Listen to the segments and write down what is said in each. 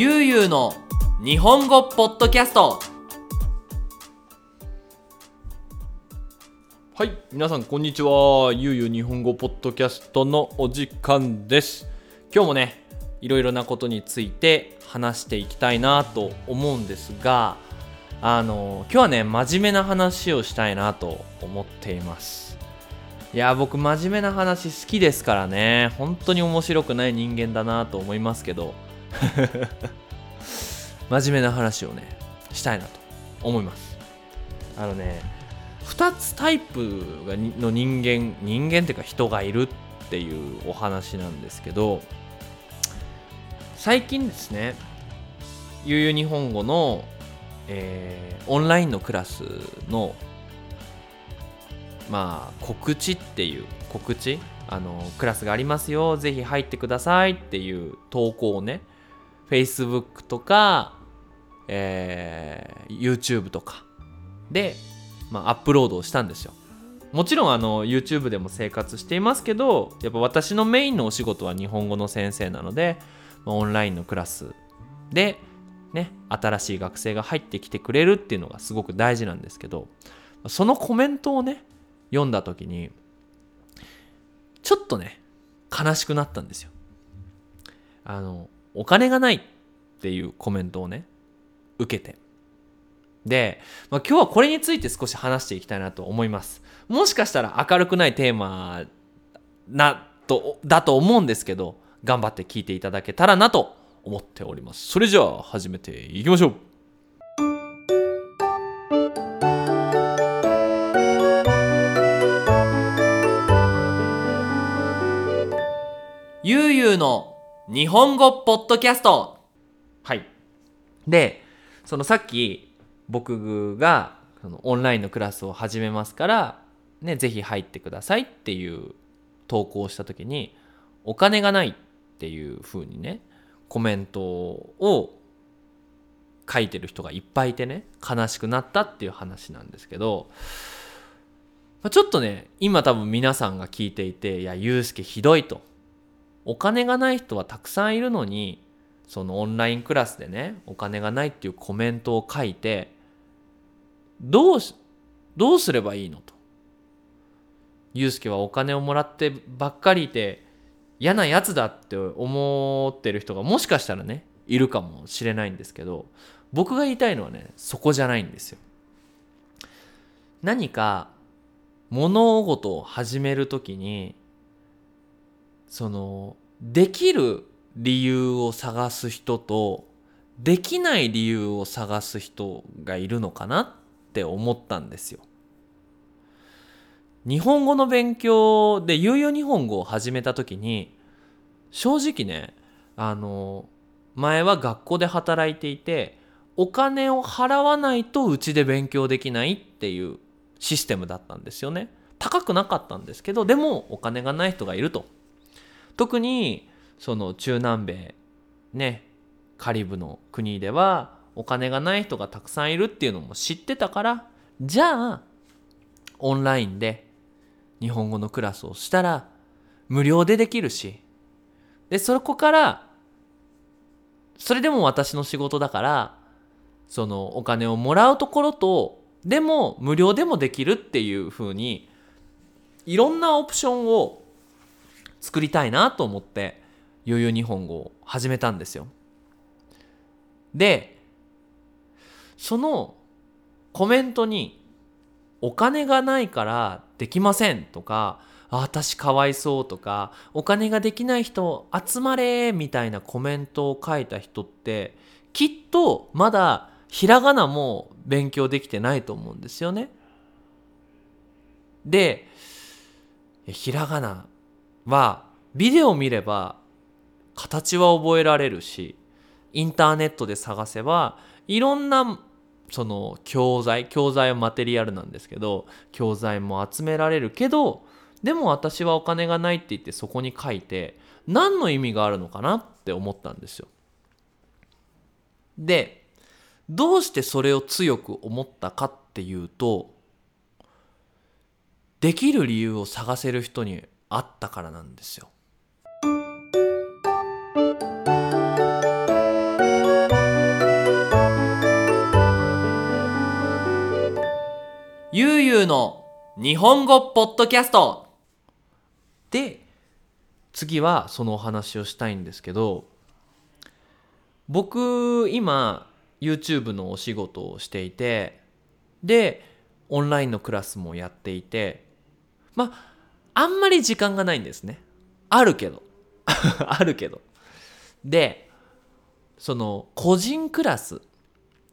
ゆうゆうの日本語ポッドキャスト。はい皆さんこんにちは。ゆうゆう日本語ポッドキャストのお時間です。今日もねいろいろなことについて話していきたいなと思うんですがあの今日はね真面目な話をしたいなと思っています。いや僕真面目な話好きですからね。本当に面白くない人間だなと思いますけど。真面目な話をねしたいなと。思いますあのね2つタイプがの人間人間っていうか人がいるっていうお話なんですけど最近ですねゆうゆう日本語の、えー、オンラインのクラスのまあ告知っていう告知？あのクラスがありますよぜひ入ってくださいっていう投稿をね Facebook とか、えー、YouTube とかで、まあ、アップロードをしたんですよ。もちろんあの YouTube でも生活していますけどやっぱ私のメインのお仕事は日本語の先生なので、オンラインのクラスでね新しい学生が入ってきてくれるっていうのがすごく大事なんですけどそのコメントをね読んだ時にちょっとね悲しくなったんですよ。あのお金がないっていうコメントをね受けて。で、まあ、今日はこれについて少し話していきたいなと思います。もしかしたら明るくないテーマなとだと思うんですけど頑張って聞いていただけたらなと思っております。それじゃあ始めていきましょう。ゆうゆうの日本語ポッドキャスト。はい。でそのさっき僕がそのオンラインのクラスを始めますからねぜひ入ってくださいっていう投稿をした時にお金がないっていう風にねコメントを書いてる人がいっぱいいてね悲しくなったっていう話なんですけどちょっとね今多分皆さんが聞いていていやゆうすけひどいとお金がない人はたくさんいるのにそのオンラインクラスでねお金がないっていうコメントを書いてどうどうすればいいのと。ゆうすけはお金をもらってばっかりいて嫌なやつだって思ってる人がもしかしたらねいるかもしれないんですけど僕が言いたいのはねそこじゃないんですよ。何か物事を始める時にそのできる理由を探す人とできない理由を探す人がいるのかなって思ったんですよ。日本語の勉強でゆうゆう日本語を始めた時に正直ねあの前は学校で働いていてお金を払わないとうちで勉強できないっていうシステムだったんですよね。高くなかったんですけどでもお金がない人がいると。特にその中南米ねカリブの国ではお金がない人がたくさんいるっていうのも知ってたからじゃあオンラインで日本語のクラスをしたら無料でできるしでそこからそれでも私の仕事だからそのお金をもらうところとでも無料でもできるっていうふうにいろんなオプションを作りたいなと思ってゆうゆう日本語を始めたんですよ。でそのコメントに「お金がないからできません」とか「私かわいそう」とか「お金ができない人集まれ」みたいなコメントを書いた人ってきっとまだひらがなも勉強できてないと思うんですよね。でひらがなはビデオ見れば形は覚えられるしインターネットで探せばいろんなその教材教材はマテリアルなんですけど教材も集められるけどでも私はお金がないって言ってそこに書いて何の意味があるのかなって思ったんですよ。でどうしてそれを強く思ったかっていうとできる理由を探せる人にあったからなんですよ。ゆうゆうの日本語ポッドキャストで次はそのお話をしたいんですけど僕今 YouTube のお仕事をしていてでオンラインのクラスもやっていてまああんまり時間がないんですね。あるけど。あるけど。でその個人クラス。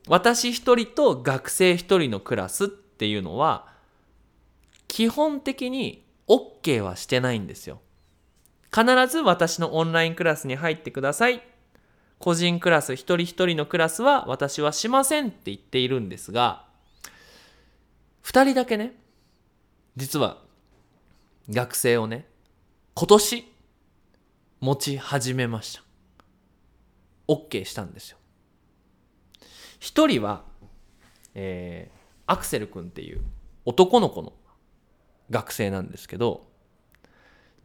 私一人と学生一人のクラスっていうのは基本的に OK はしてないんですよ。必ず私のオンラインクラスに入ってください。個人クラス一人一人のクラスは私はしませんって言っているんですが2人だけね実は学生をね今年持ち始めました。OK したんですよ。一人は、えー、アクセル君っていう男の子の学生なんですけど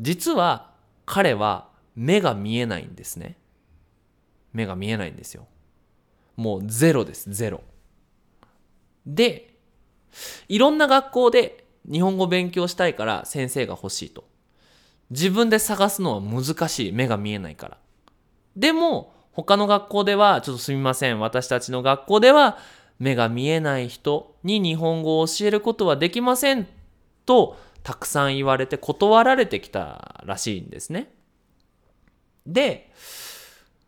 実は彼は目が見えないんですね。目が見えないんですよ。もうゼロですゼロ。でいろんな学校で日本語勉強したいから先生が欲しいと。自分で探すのは難しい目が見えないから。でも他の学校ではちょっとすみません。私たちの学校では目が見えない人に日本語を教えることはできませんとたくさん言われて断られてきたらしいんですね。で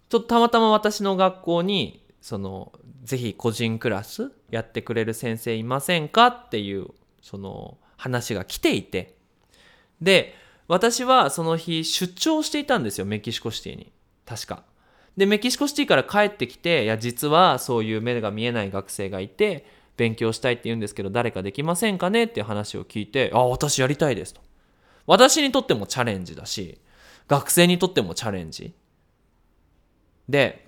ちょっとたまたま私の学校にそのぜひ個人クラスやってくれる先生いませんかっていうその話が来ていて。で私はその日出張していたんですよメキシコシティに。確か。でメキシコシティから帰ってきていや実はそういう目が見えない学生がいて勉強したいって言うんですけど誰かできませんかねっていう話を聞いてあ私やりたいですと。私にとってもチャレンジだし学生にとってもチャレンジ。で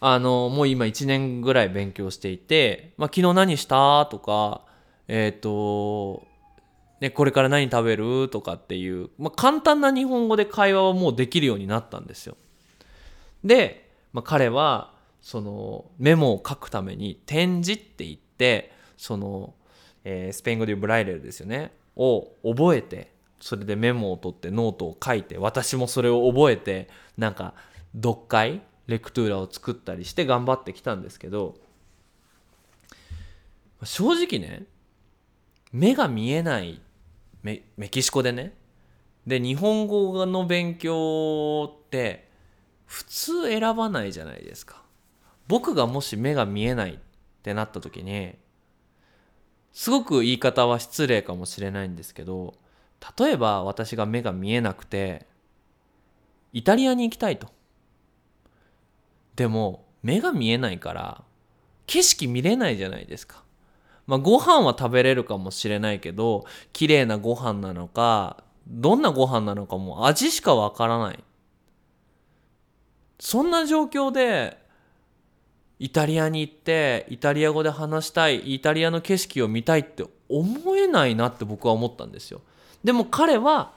あのもう今1年ぐらい勉強していて、まあ、昨日何したとかえっ、ー、とね、これから何食べるとかっていう、まあ、簡単な日本語で会話はもうできるようになったんですよ。で、まあ、彼はそのメモを書くために点字って言ってその、えー、スペイン語で言う braille ですよねを覚えてそれでメモを取ってノートを書いて私もそれを覚えてなんか読解 lectura を作ったりして頑張ってきたんですけど正直ね目が見えないメキシコでね。で日本語の勉強って普通選ばないじゃないですか。僕がもし目が見えないってなった時にすごく言い方は失礼かもしれないんですけど例えば私が目が見えなくてイタリアに行きたいと。でも目が見えないから景色見れないじゃないですか。まあご飯は食べれるかもしれないけど綺麗なご飯なのかどんなご飯なのかも味しかわからない。そんな状況でイタリアに行ってイタリア語で話したいイタリアの景色を見たいって思えないなって僕は思ったんですよ。でも彼は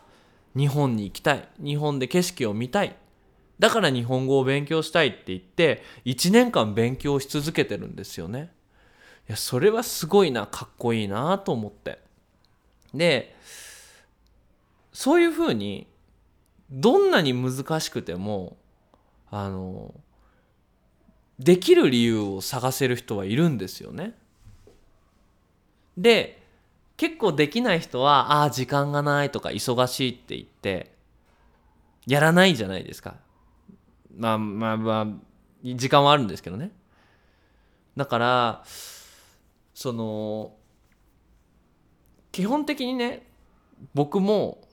日本に行きたい日本で景色を見たいだから日本語を勉強したいって言って1年間勉強し続けてるんですよね。やそれはすごいなかっこいいなと思って。でそういうふうにどんなに難しくてもあのできる理由を探せる人はいるんですよね。で結構できない人はああ時間がないとか忙しいって言ってやらないじゃないですか。まあまあまあ時間はあるんですけどねだからその基本的にね僕も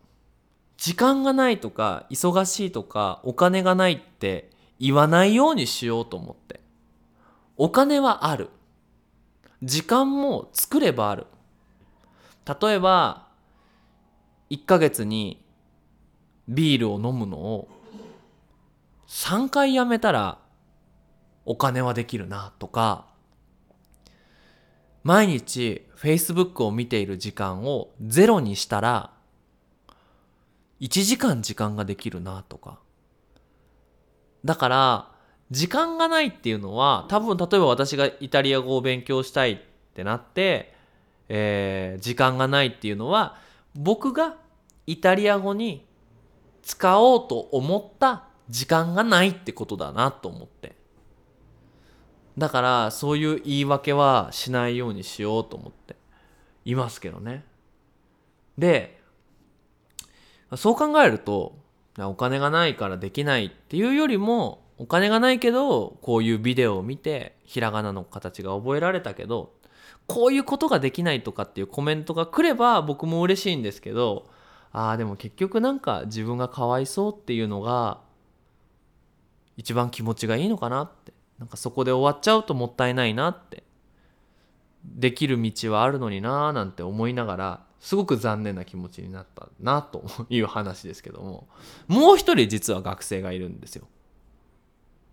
時間がないとか忙しいとかお金がないって言わないようにしようと思って。お金はある。時間も作ればある。例えば1ヶ月にビールを飲むのを3回辞めたらお金はできるなとか毎日 Facebook を見ている時間をゼロにしたら1時間時間ができるなとか。だから時間がないっていうのは多分例えば私がイタリア語を勉強したいってなってえー時間がないっていうのは僕がイタリア語に使おうと思った時間がないってことだなと思って。だからそういう言い訳はしないようにしようと思っていますけどね。でそう考えるとお金がないからできないっていうよりもお金がないけどこういうビデオを見てひらがなの形が覚えられたけどこういうことができないとかっていうコメントが来れば僕も嬉しいんですけどああでも結局なんか自分がかわいそうっていうのが一番気持ちがいいのかなって。なんかそこで終わっちゃうともったいないなって。できる道はあるのになーなんて思いながらすごく残念な気持ちになったなという話ですけども。もう一人実は学生がいるんですよ。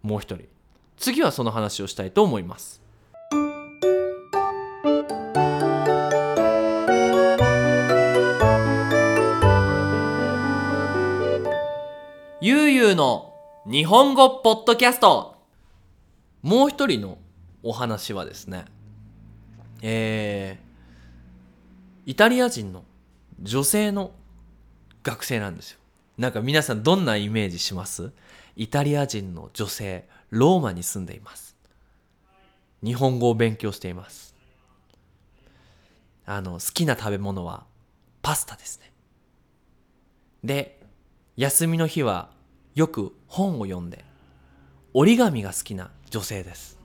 もう一人。次はその話をしたいと思います。ゆうゆうの日本語ポッドキャスト。もう一人のお話はですねえー、イタリア人の女性の学生なんですよ。なんか皆さんどんなイメージします？イタリア人の女性ローマに住んでいます。日本語を勉強しています。あの好きな食べ物はパスタですね。で休みの日はよく本を読んで折り紙が好きな女性です。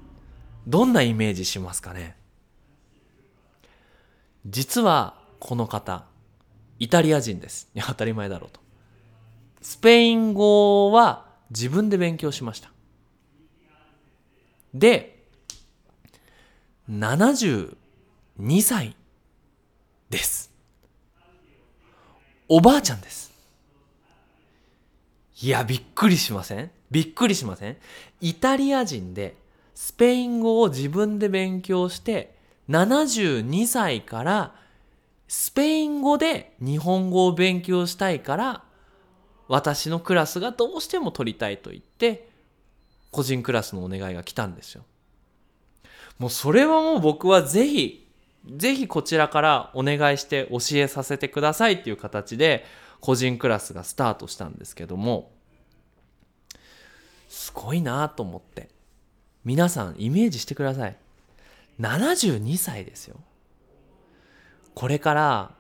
どんなイメージしますかね？実はこの方イタリア人です。いや当たり前だろうと。スペイン語は自分で勉強しました。で72歳です。おばあちゃんです。いやびっくりしません？びっくりしません？イタリア人でスペイン語を自分で勉強して72歳からスペイン語で日本語を勉強したいから私のクラスがどうしても取りたいと言って個人クラスのお願いが来たんですよ。もうそれはもう僕はぜひぜひこちらからお願いして教えさせてくださいっていう形で個人クラスがスタートしたんですけどもすごいなと思って皆さんイメージしてください。72歳ですよ。これから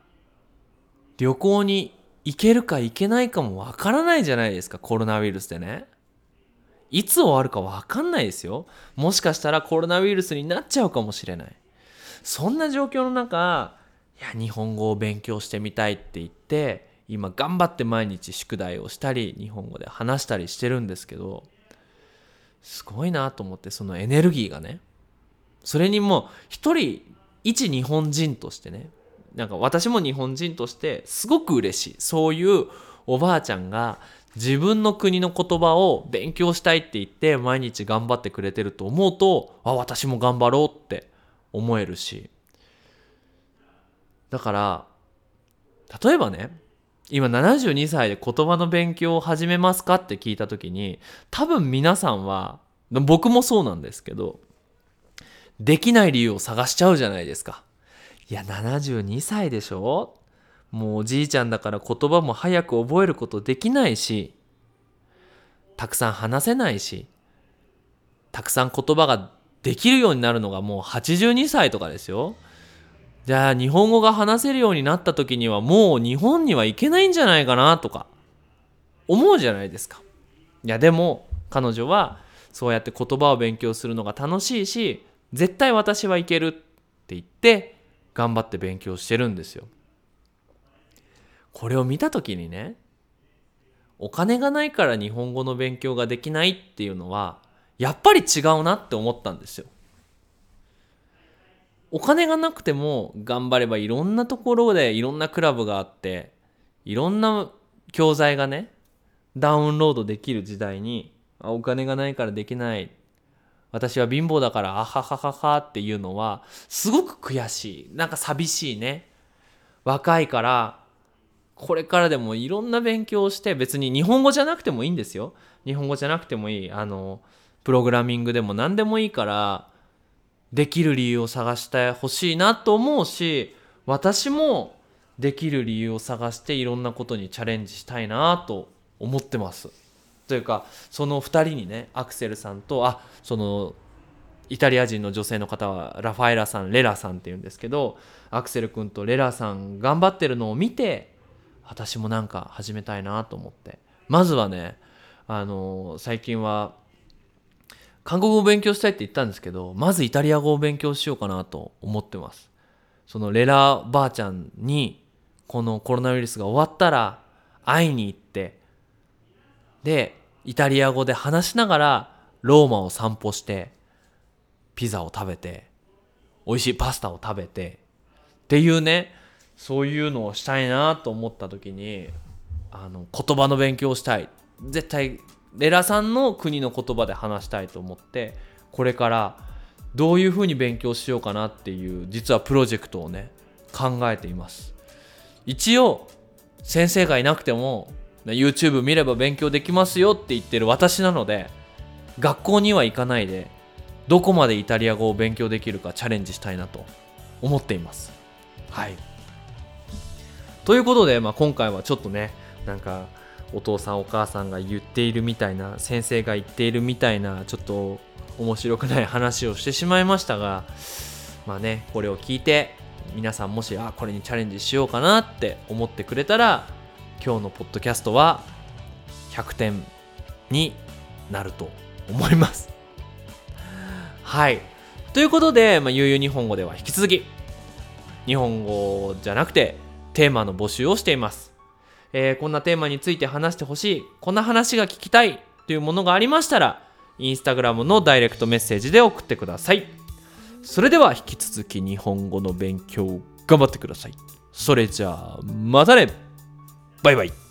旅行に行けるか行けないかもわからないじゃないですかコロナウイルスでね。いつ終わるかわかんないですよ。もしかしたらコロナウイルスになっちゃうかもしれない。そんな状況の中いや日本語を勉強してみたいって言って今頑張って毎日宿題をしたり日本語で話したりしてるんですけどすごいなと思ってそのエネルギーがね。それにもう一人一日本人としてねなんか私も日本人としてすごく嬉しい。そういうおばあちゃんが自分の国の言葉を勉強したいって言って毎日頑張ってくれてると思うとあ私も頑張ろうって思えるし。だから例えばね今72歳で言葉の勉強を始めますかって聞いた時に多分皆さんは僕もそうなんですけどできない理由を探しちゃうじゃないですか。いや72歳でしょ？もうおじいちゃんだから言葉も早く覚えることできないしたくさん話せないしたくさん言葉ができるようになるのがもう82歳とかですよ。じゃあ日本語が話せるようになった時にはもう日本には行けないんじゃないかなとか思うじゃないですか。いやでも彼女はそうやって言葉を勉強するのが楽しいし絶対私はいけるって言って頑張って勉強してるんですよ。これを見た時にねお金がないから日本語の勉強ができないっていうのはやっぱり違うなって思ったんですよ。お金がなくても頑張ればいろんなところでいろんなクラブがあっていろんな教材がねダウンロードできる時代にあお金がないからできない。私は貧乏だからあははははっていうのはすごく悔しい。なんか寂しいね。若いからこれからでもいろんな勉強をして別に日本語じゃなくてもいいんですよ。日本語じゃなくてもいい。あのプログラミングでも何でもいいからできる理由を探してほしいなと思うし私もできる理由を探していろんなことにチャレンジしたいなと思ってます。というかその2人にねアクセルさんとあそのイタリア人の女性の方はラファエラさんレラさんっていうんですけどアクセル君とレラさん頑張ってるのを見て私もなんか始めたいなと思って。まずはねあの最近は韓国語を勉強したいって言ったんですけどまずイタリア語を勉強しようかなと思ってます。そのレラばあちゃんにこのコロナウイルスが終わったら会いに行ってでイタリア語で話しながらローマを散歩してピザを食べて美味しいパスタを食べてっていうねそういうのをしたいなと思った時にあの言葉の勉強をしたい。絶対レラさんの国の言葉で話したいと思ってこれからどういうふうに勉強しようかなっていう実はプロジェクトをね考えています。一応先生がいなくても YouTube 見れば勉強できますよって言ってる私なので学校には行かないでどこまでイタリア語を勉強できるかチャレンジしたいなと思っています。はい。ということで、まあ、今回はちょっとねなんかお父さんお母さんが言っているみたいな先生が言っているみたいなちょっと面白くない話をしてしまいましたがまあねこれを聞いて皆さんもしあこれにチャレンジしようかなって思ってくれたら今日のポッドキャストは100点になると思います はい。ということで、まあ、ゆうゆう日本語では引き続き、日本語じゃなくて、テーマの募集をしています。えー、こんなテーマについて話してほしい、こんな話が聞きたいというものがありましたら、インスタグラムのダイレクトメッセージで送ってください。それでは引き続き日本語の勉強頑張ってください。それじゃあ、またねバイバイ